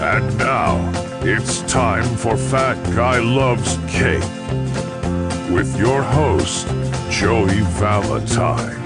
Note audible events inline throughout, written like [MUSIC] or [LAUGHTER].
And now, it's time for Fat Guy Loves Cake with your host, Joey Valentine.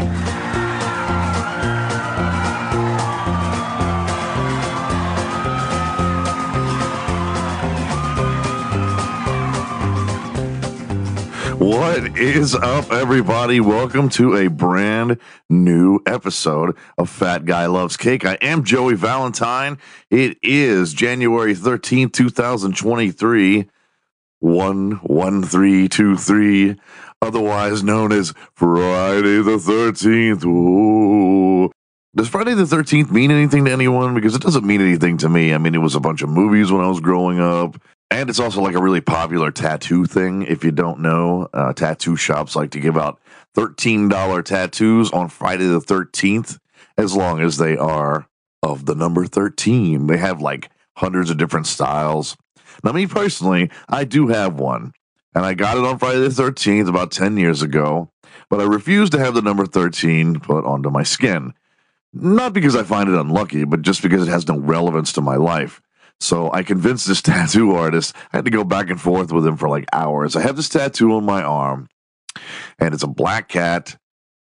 What is up, everybody? Welcome to a brand new episode of Fat Guy Loves Cake. I am Joey Valentine. It is January 13th, 2023. 11323, otherwise known as Friday the 13th. Ooh. Does Friday the 13th mean anything to anyone? Because it doesn't mean anything to me. I mean, it was a bunch of movies when I was growing up. And it's also like a really popular tattoo thing. If you don't know, uh, tattoo shops like to give out $13 tattoos on Friday the 13th, as long as they are of the number 13. They have like hundreds of different styles. Now, me personally, I do have one, and I got it on Friday the 13th about 10 years ago, but I refuse to have the number 13 put onto my skin. Not because I find it unlucky, but just because it has no relevance to my life. So I convinced this [LAUGHS] tattoo artist. I had to go back and forth with him for like hours. I have this tattoo on my arm, and it's a black cat.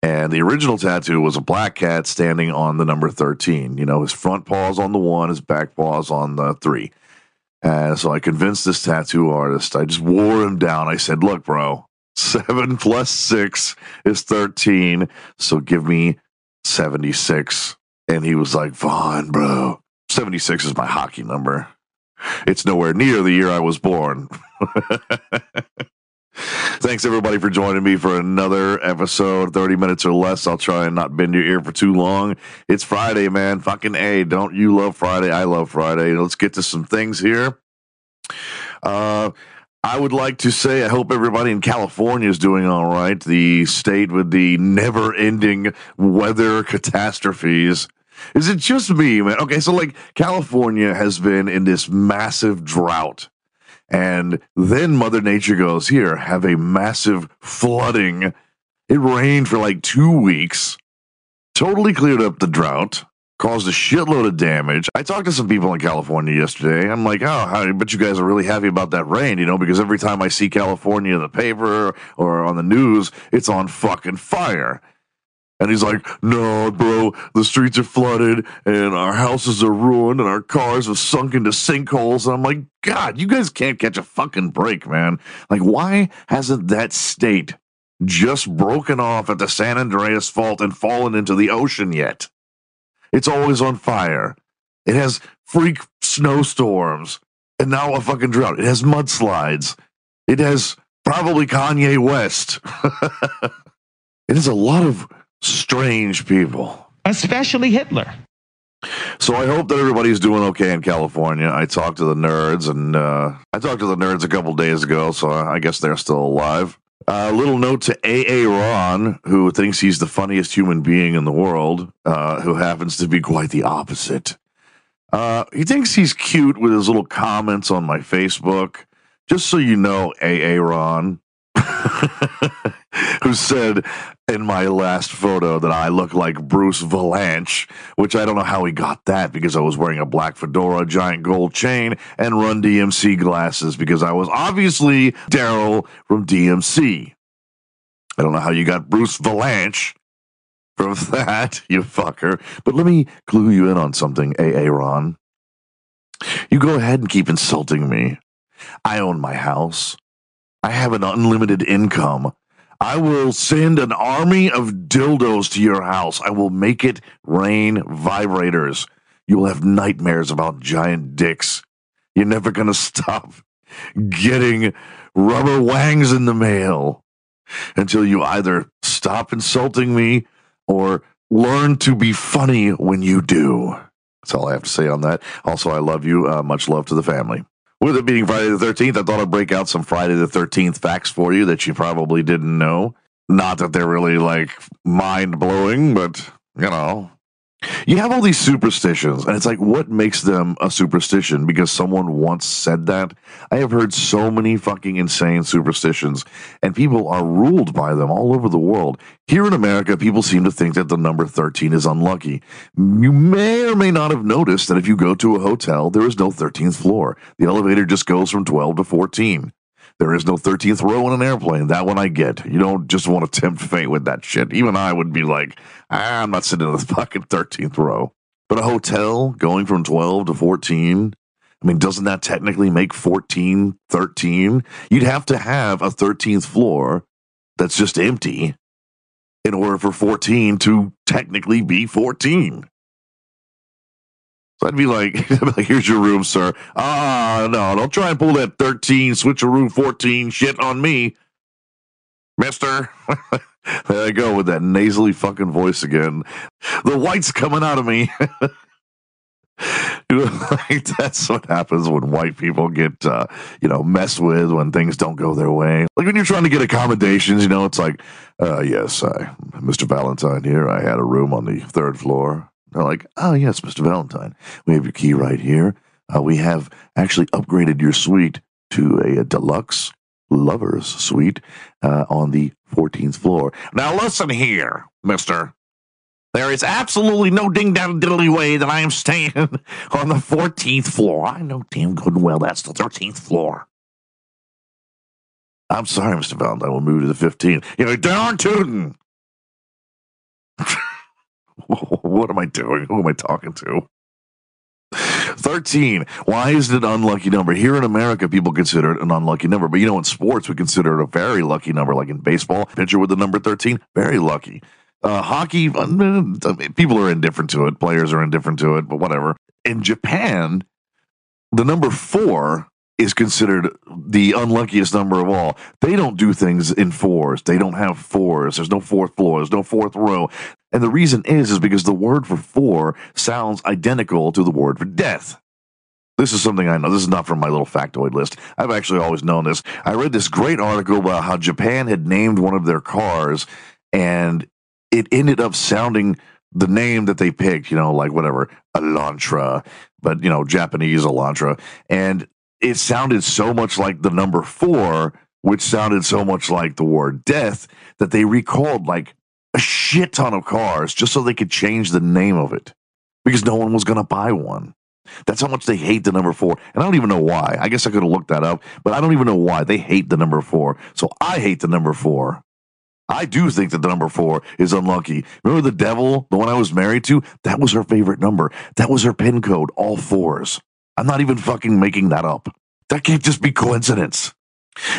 And the original tattoo was a black cat standing on the number 13. You know, his front paws on the one, his back paws on the three. And so I convinced this tattoo artist. I just wore him down. I said, Look, bro, seven [LAUGHS] plus six is 13. So give me 76. And he was like, Fine, bro. 76 is my hockey number. It's nowhere near the year I was born. [LAUGHS] Thanks everybody for joining me for another episode, 30 minutes or less. I'll try and not bend your ear for too long. It's Friday, man. Fucking A. Don't you love Friday? I love Friday. Let's get to some things here. Uh, I would like to say I hope everybody in California is doing all right. The state with the never ending weather catastrophes. Is it just me, man? Okay, so like California has been in this massive drought. And then Mother Nature goes, Here, have a massive flooding. It rained for like two weeks, totally cleared up the drought, caused a shitload of damage. I talked to some people in California yesterday. I'm like, Oh, I bet you guys are really happy about that rain, you know, because every time I see California in the paper or on the news, it's on fucking fire. And he's like, no, bro, the streets are flooded and our houses are ruined and our cars have sunk into sinkholes. And I'm like, God, you guys can't catch a fucking break, man. Like, why hasn't that state just broken off at the San Andreas Fault and fallen into the ocean yet? It's always on fire. It has freak snowstorms and now a fucking drought. It has mudslides. It has probably Kanye West. [LAUGHS] it is a lot of strange people. especially Hitler. So I hope that everybody's doing okay in California. I talked to the nerds, and uh, I talked to the nerds a couple days ago, so I guess they're still alive. A uh, little note to AA Ron, who thinks he's the funniest human being in the world, uh, who happens to be quite the opposite. Uh, he thinks he's cute with his little comments on my Facebook. Just so you know, AA Ron, [LAUGHS] who said in my last photo that I look like Bruce Vilanch, which I don't know how he got that because I was wearing a black fedora, giant gold chain, and Run DMC glasses because I was obviously Daryl from DMC. I don't know how you got Bruce Vilanch from [LAUGHS] that, you fucker. But let me clue you in on something, AA Ron. You go ahead and keep insulting me. I own my house. I have an unlimited income. I will send an army of dildos to your house. I will make it rain vibrators. You will have nightmares about giant dicks. You're never going to stop getting rubber wangs in the mail until you either stop insulting me or learn to be funny when you do. That's all I have to say on that. Also, I love you. Uh, much love to the family. With it being Friday the 13th, I thought I'd break out some Friday the 13th facts for you that you probably didn't know. Not that they're really like mind blowing, but you know, You have all these superstitions, and it's like, what makes them a superstition? Because someone once said that. I have heard so many fucking insane superstitions, and people are ruled by them all over the world. Here in America, people seem to think that the number 13 is unlucky. You may or may not have noticed that if you go to a hotel, there is no 13th floor. The elevator just goes from 12 to 14. There is no 13th row in an airplane. That one I get. You don't just want to tempt fate with that shit. Even I would be like, ah, I'm not sitting in the [LAUGHS] fucking 13th row. But a hotel going from 12 to 14, I mean, doesn't that technically make 14 13? You'd have to have a 13th floor that's just empty in order for 14 to technically be 14. So I'd be like, here's your room, sir. Ah, no, don't try and pull that 13 switcheroo 14 shit on me, mister. [LAUGHS] there I go with that nasally fucking voice again. The white's coming out of me. [LAUGHS] like that's what happens when white people get, uh, you know, messed with when things don't go their way. Like when you're trying to get accommodations, you know, it's like, uh, yes, I, Mr. Valentine here. I had a room on the third floor. They're like, oh, yes, Mr. Valentine, we have your key right here. Uh, we have actually upgraded your suite to a, a deluxe lovers suite uh, on the 14th floor. Now, listen here, mister. There is absolutely no ding dong diddly way that I am staying [LAUGHS] on the 14th floor. I know damn good and well that's the 13th floor. I'm sorry, Mr. Valentine. We'll move to the 15th. You know, darn tootin'. [LAUGHS] what am I doing? Who am I talking to? 13. Why is it an unlucky number? Here in America, people consider it an unlucky number. But you know, in sports, we consider it a very lucky number. Like in baseball, pitcher with the number 13, very lucky. Uh, hockey, uh, people are indifferent to it. Players are indifferent to it, but whatever. In Japan, the number four is considered the unluckiest number of all. They don't do things in fours. They don't have fours. There's no fourth floor. There's no fourth row. And the reason is is because the word for four sounds identical to the word for death. This is something I know. This is not from my little factoid list. I've actually always known this. I read this great article about how Japan had named one of their cars and it ended up sounding the name that they picked, you know, like whatever, Elantra, but you know, Japanese Elantra. And it sounded so much like the number four, which sounded so much like the word death, that they recalled like a shit ton of cars just so they could change the name of it because no one was going to buy one. That's how much they hate the number four. And I don't even know why. I guess I could have looked that up, but I don't even know why they hate the number four. So I hate the number four. I do think that the number four is unlucky. Remember the devil, the one I was married to? That was her favorite number. That was her pin code, all fours. I'm not even fucking making that up. That can't just be coincidence.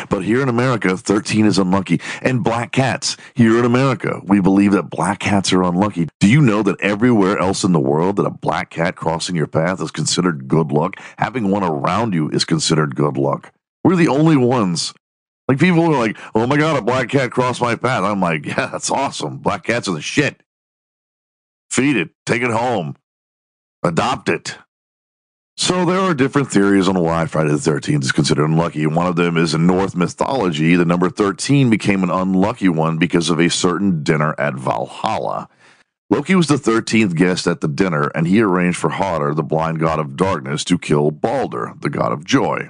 But here in America, 13 is unlucky. And black cats. Here in America, we believe that black cats are unlucky. Do you know that everywhere else in the world that a black cat crossing your path is considered good luck? Having one around you is considered good luck. We're the only ones. Like people are like, oh my God, a black cat crossed my path. I'm like, [LAUGHS] yeah, that's awesome. Black cats are the shit. Feed it, take it home, adopt it. So there are different theories on why Friday the 13th is considered unlucky. One of them is in Norse mythology, the number 13 became an unlucky one because of a certain dinner at Valhalla. Loki was the 13th guest at the dinner, and he arranged for Hodder, the blind god of darkness, to kill Balder, the god of joy.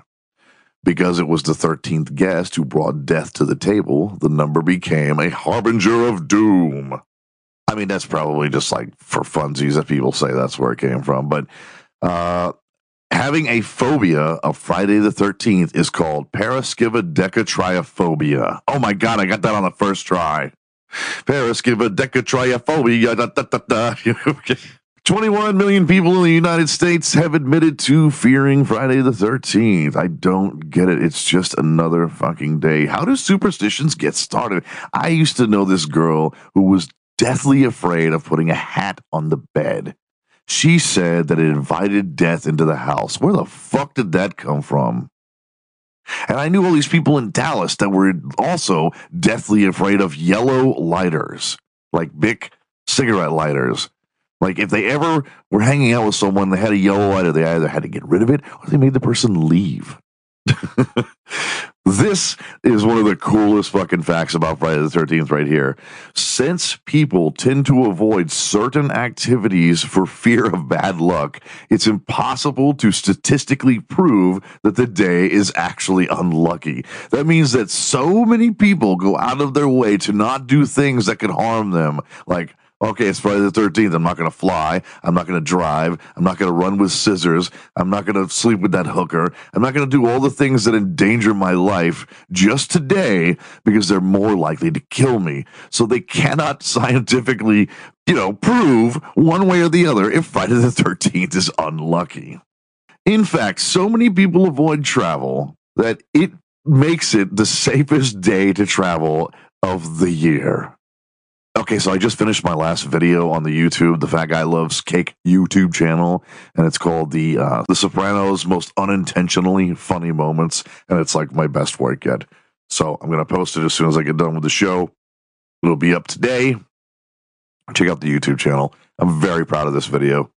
Because it was the 13th guest who brought death to the table, the number became a harbinger of doom. I mean, that's probably just like for funsies that people say that's where it came from. But uh, having a phobia of Friday the 13th is called paraskevidekatriaphobia. Oh my God, I got that on the first try. Paraskevidekatriaphobia. Da, da, da, da. [LAUGHS] 21 million people in the United States have admitted to fearing Friday the 13th. I don't get it. It's just another fucking day. How do superstitions get started? I used to know this girl who was deathly afraid of putting a hat on the bed. She said that it invited death into the house. Where the fuck did that come from? And I knew all these people in Dallas that were also deathly afraid of yellow lighters, like Bic cigarette lighters. Like if they ever were hanging out with someone, they had a yellow lighter, they either had to get rid of it or they made the person leave. [LAUGHS] This is one of the coolest fucking facts about Friday the 13th right here. Since people tend to avoid certain activities for fear of bad luck, it's impossible to statistically prove that the day is actually unlucky. That means that so many people go out of their way to not do things that could harm them, like Okay, it's Friday the 13th. I'm not going to fly. I'm not going to drive. I'm not going to run with scissors. I'm not going to sleep with that hooker. I'm not going to do all the things that endanger my life just today because they're more likely to kill me. So they cannot [LAUGHS] scientifically, you know, prove one way or the other if Friday the 13th is unlucky. In fact, so many people avoid travel that it makes it the safest day to travel of the year. Okay, so I just finished my last video on the YouTube, the Fat Guy Loves Cake YouTube channel, and it's called the uh, The Sopranos Most Unintentionally Funny Moments, and it's like my best work yet. So I'm gonna post it as soon as I get done with the show. It'll be up today. Check out the YouTube channel. I'm very proud of this video.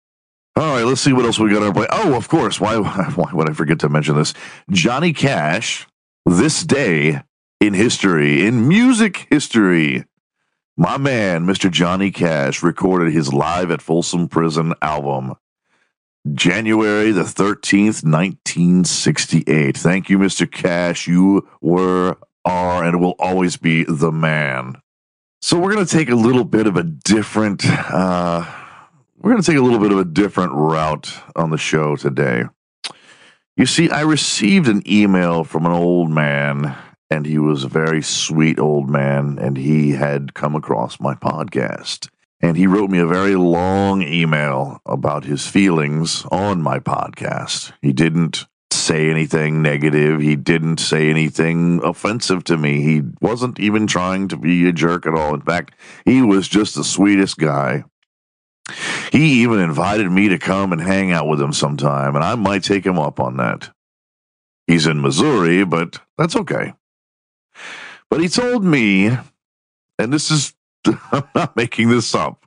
All right, let's see what else we got on our plate. Oh, of course. Why, [LAUGHS] why would I forget to mention this? Johnny Cash, this day in history, in music history. My man, Mr. Johnny Cash, recorded his Live at Folsom Prison album January the 13th, 1968. Thank you, Mr. Cash. You were, are, and will always be the man. So we're going to take a little bit of a different, uh, we're going to take a little bit of a different route on the show today. You see, I received an email from an old man and he was a very sweet old man, and he had come across my podcast. And he wrote me a very long email about his feelings on my podcast. He didn't say anything negative. He didn't say anything offensive to me. He wasn't even trying to be a jerk at all. In fact, he was just the sweetest guy. He even invited me to come and hang out with him sometime, and I might take him up on that. He's in Missouri, but that's okay. But he told me, and this is, [LAUGHS] I'm not making this up.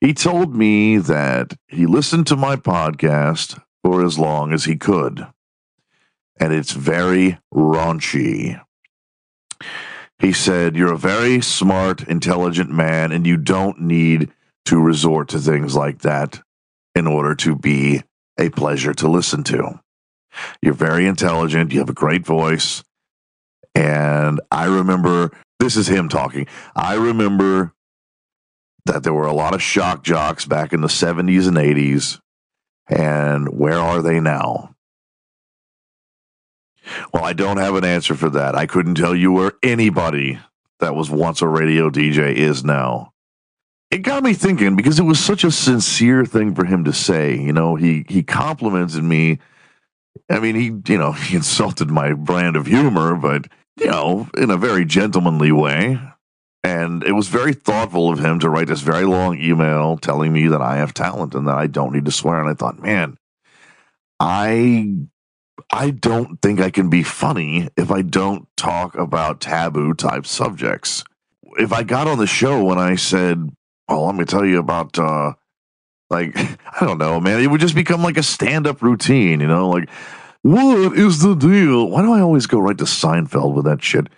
He told me that he listened to my podcast for as long as he could. And it's very raunchy. He said, You're a very smart, intelligent man, and you don't need to resort to things like that in order to be a pleasure to listen to. You're very intelligent, you have a great voice, and I remember this is him talking. I remember that there were a lot of shock jocks back in the 70s and 80s. And where are they now? Well, I don't have an answer for that. I couldn't tell you where anybody that was once a radio DJ is now. It got me thinking because it was such a sincere thing for him to say. You know, he he complimented me. I mean, he you know [LAUGHS] he insulted my brand of humor, but you know, in a very gentlemanly way. And it was very thoughtful of him to write this very long email telling me that I have talent and that I don't need to swear. And I thought, man, I I don't think I can be funny if I don't talk about taboo type subjects. If I got on the show and I said, "Well, let me tell you about," uh, like [LAUGHS] I don't know, man, it would just become like a stand up routine, you know, like what is the deal? Why do I always go right to Seinfeld with that shit?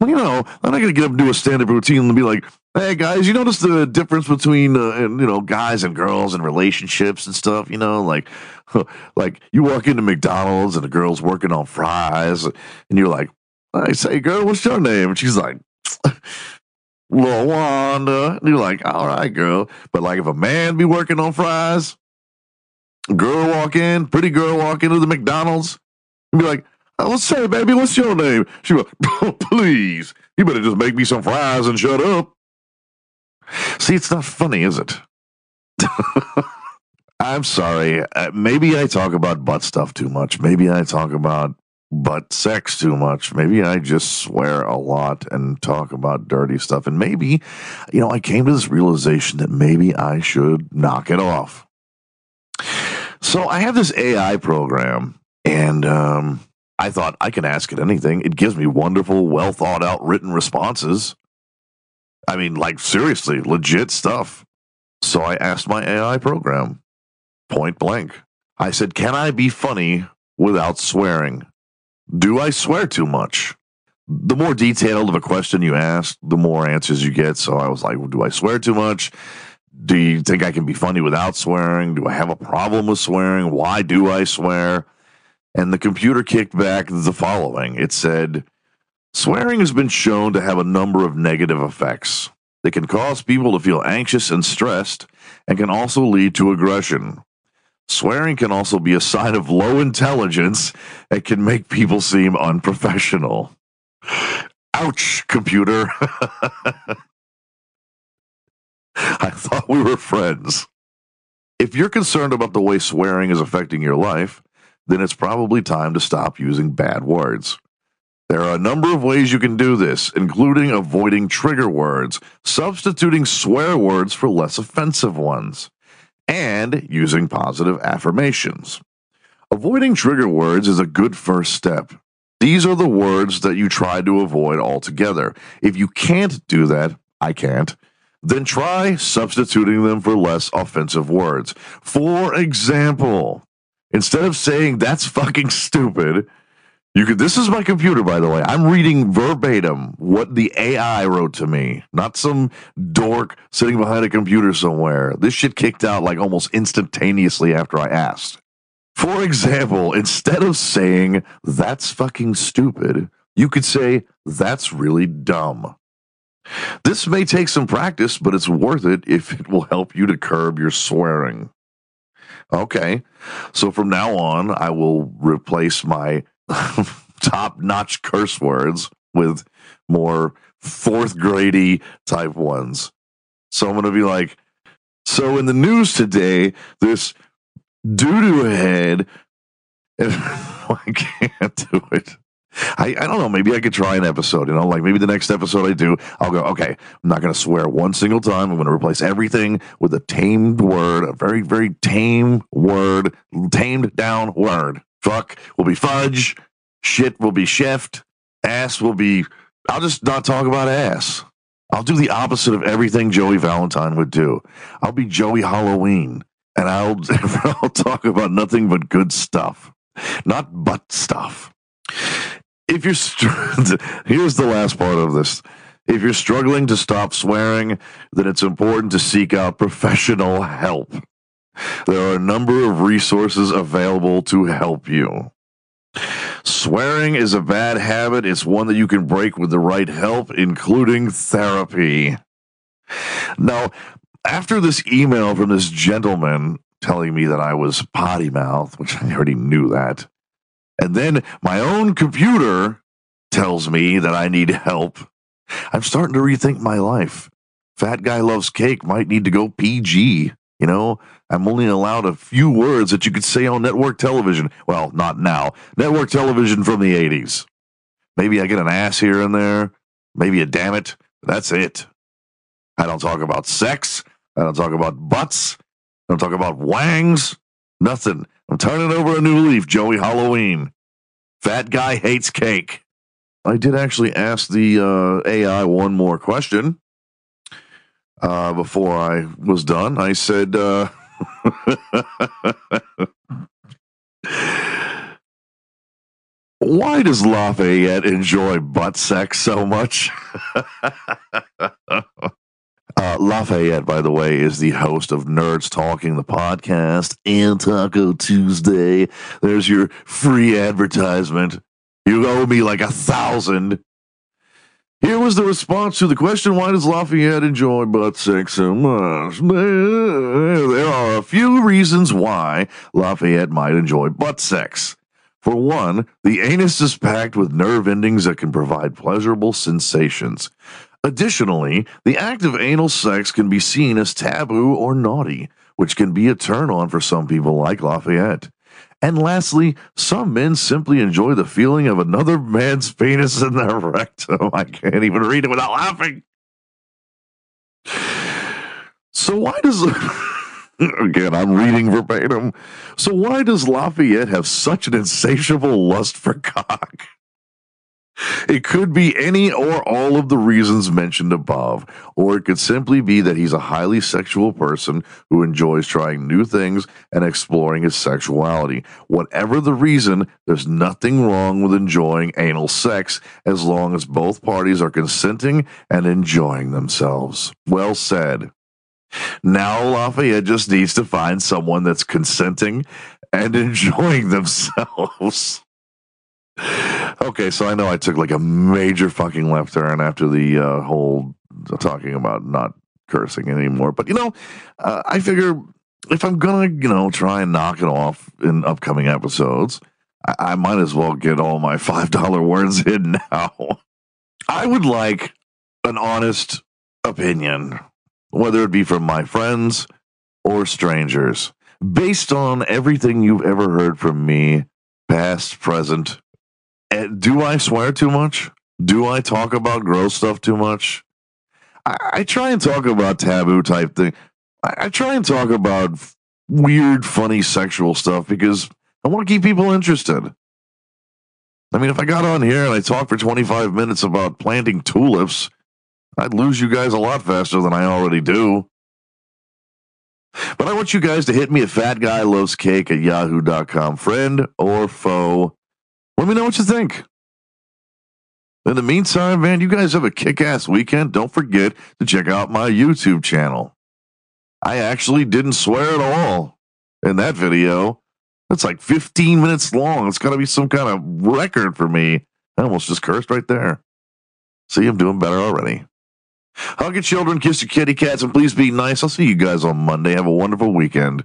Well, you know, I'm not to get up and do a stand up routine and be like, hey guys, you notice the difference between, uh, and, you know, guys and girls and relationships and stuff, you know, like, [LAUGHS] like you walk into McDonald's and the girl's working on fries and you're like, I say, girl, what's your name? And she's like, LaWanda. And you're like, all right, girl. But like if a man be working on fries, girl walk in, pretty girl walk into the McDonald's and be like, oh, let's say, baby, what's your name? She go, [LAUGHS] oh, please, you better just make me some fries and shut up. See, it's not funny, is it? [LAUGHS] I'm sorry. Uh, maybe I talk about butt stuff too much. Maybe I talk about butt sex too much. Maybe I just swear a lot and talk about dirty stuff. And maybe, you know, I came to this realization that maybe I should knock it off. So I have this AI program, and um, I thought I can ask it anything. It gives me wonderful, well thought out written responses. I mean, like seriously, legit stuff. So I asked my AI program point blank. I said, Can I be funny without swearing? Do I swear too much? The more detailed of a question you ask, the more answers you get. So I was like, well, do I swear too much? Do you think I can be funny without swearing? Do I have a problem with swearing? Why do I swear? And the computer kicked back the following it said, Swearing has been shown to have a number of negative effects. It can cause people to feel anxious and stressed and can also lead to aggression. Swearing can also be a sign of low intelligence and can make people seem unprofessional. [LAUGHS] Ouch, computer. [LAUGHS] [LAUGHS] I thought we were friends. If you're concerned about the way swearing is affecting your life, then it's probably time to stop using bad words. There are a number of ways you can do this, including avoiding trigger words, substituting swear words for less offensive ones, and using positive affirmations. Avoiding trigger words is a good first step. These are the words that you try to avoid altogether. If you can't do that, I can't, then try substituting them for less offensive words. For example, instead of saying that's fucking stupid, you could this is my computer by the way. I'm reading verbatim what the AI wrote to me, not some dork sitting behind a computer somewhere. This shit kicked out like almost instantaneously after I asked. For example, instead of saying that's fucking stupid, you could say that's really dumb. This may take some practice, but it's worth it if it will help you to curb your swearing. Okay, so from now on, I will replace my [LAUGHS] top notch curse words with more fourth grady type ones. So I'm going to be like, so in the news today, this doo doo head, [LAUGHS] [LAUGHS] I can't do it. I, I don't know. Maybe I could try an episode. You know, like maybe the next episode I do, I'll go. Okay, I'm not going to swear one single time. I'm going to replace everything with a tamed word, a very very tame word, tamed down word. Fuck will be fudge. Shit will be shift. Ass will be. I'll just not talk about ass. I'll do the opposite of everything Joey Valentine would do. I'll be Joey Halloween, and I'll [LAUGHS] I'll talk about nothing but good stuff, not butt stuff if you're str- [LAUGHS] here's the last part of this. If you're struggling to stop swearing then it's important to seek out professional help. There are a number of resources available to help you. Swearing is a bad habit. It's one that you can break with the right help including therapy. Now after this email from this gentleman telling me that i was potty mouth which i already knew that and then my own computer tells me that I need help. I'm starting to rethink my life. Fat guy loves cake might need to go PG. You know, I'm only allowed a few words that you could say on network television. Well, not now. Network television from the 80s. Maybe I get an ass here and there. Maybe a damn it. That's it. I don't talk about sex. I don't talk about butts. I don't talk about wangs. Nothing. I'm turning over a new leaf, Joey Halloween. Fat guy hates cake. I did actually ask the uh, AI one more question uh, before I was done. I said, uh, [LAUGHS] Why does Lafayette enjoy butt sex so much? [LAUGHS] Lafayette, by the way, is the host of Nerds Talking, the podcast, and Taco Tuesday. There's your free advertisement. You owe me like a thousand. Here was the response to the question Why does Lafayette enjoy butt sex so much? There are a few reasons why Lafayette might enjoy butt sex. For one, the anus is packed with nerve endings that can provide pleasurable sensations. Additionally, the act of anal sex can be seen as taboo or naughty, which can be a turn on for some people like Lafayette. And lastly, some men simply enjoy the feeling of another man's penis in their [LAUGHS] rectum. I can't even read it without laughing. So why does [LAUGHS] again I'm reading verbatim. So why does Lafayette have such an insatiable lust for cock? It could be any or all of the reasons mentioned above, or it could simply be that he's a highly sexual person who enjoys trying new things and exploring his sexuality. Whatever the reason, there's nothing wrong with enjoying anal sex as long as both parties are consenting and enjoying themselves. Well said. Now Lafayette just needs to find someone that's consenting and [LAUGHS] enjoying themselves. Okay, so I know I took like a major fucking left turn after the uh, whole talking about not cursing anymore. But you know, uh, I figure if I'm gonna, you know, try and knock it off in upcoming episodes, I, I might as well get all my [LAUGHS] five dollar words in now. I would like an honest opinion, whether it be from my friends or strangers, based on everything you've ever heard from me, past, present, Eh, do I swear too much? Do I talk about gross stuff too much? I, I try and talk about taboo type thing. I, I try and talk about weird, funny sexual stuff because I want to keep people interested. I mean, if I got on here and I talked for 25 minutes about planting tulips, I'd lose you guys a lot faster than I already do. But I want you guys to hit me at fatguylovescake at yahoo.com. Friend or foe, let me know what you think. In the meantime, man, you guys have a kick ass weekend. Don't forget to check out my YouTube channel. I actually didn't swear at all in that video. It's like 15 minutes long. It's got to be some kind of record for me. I almost just cursed right there. See, I'm doing better already. Hug your children, kiss your kitty cats, and please be nice. I'll see you guys on Monday. Have a wonderful weekend.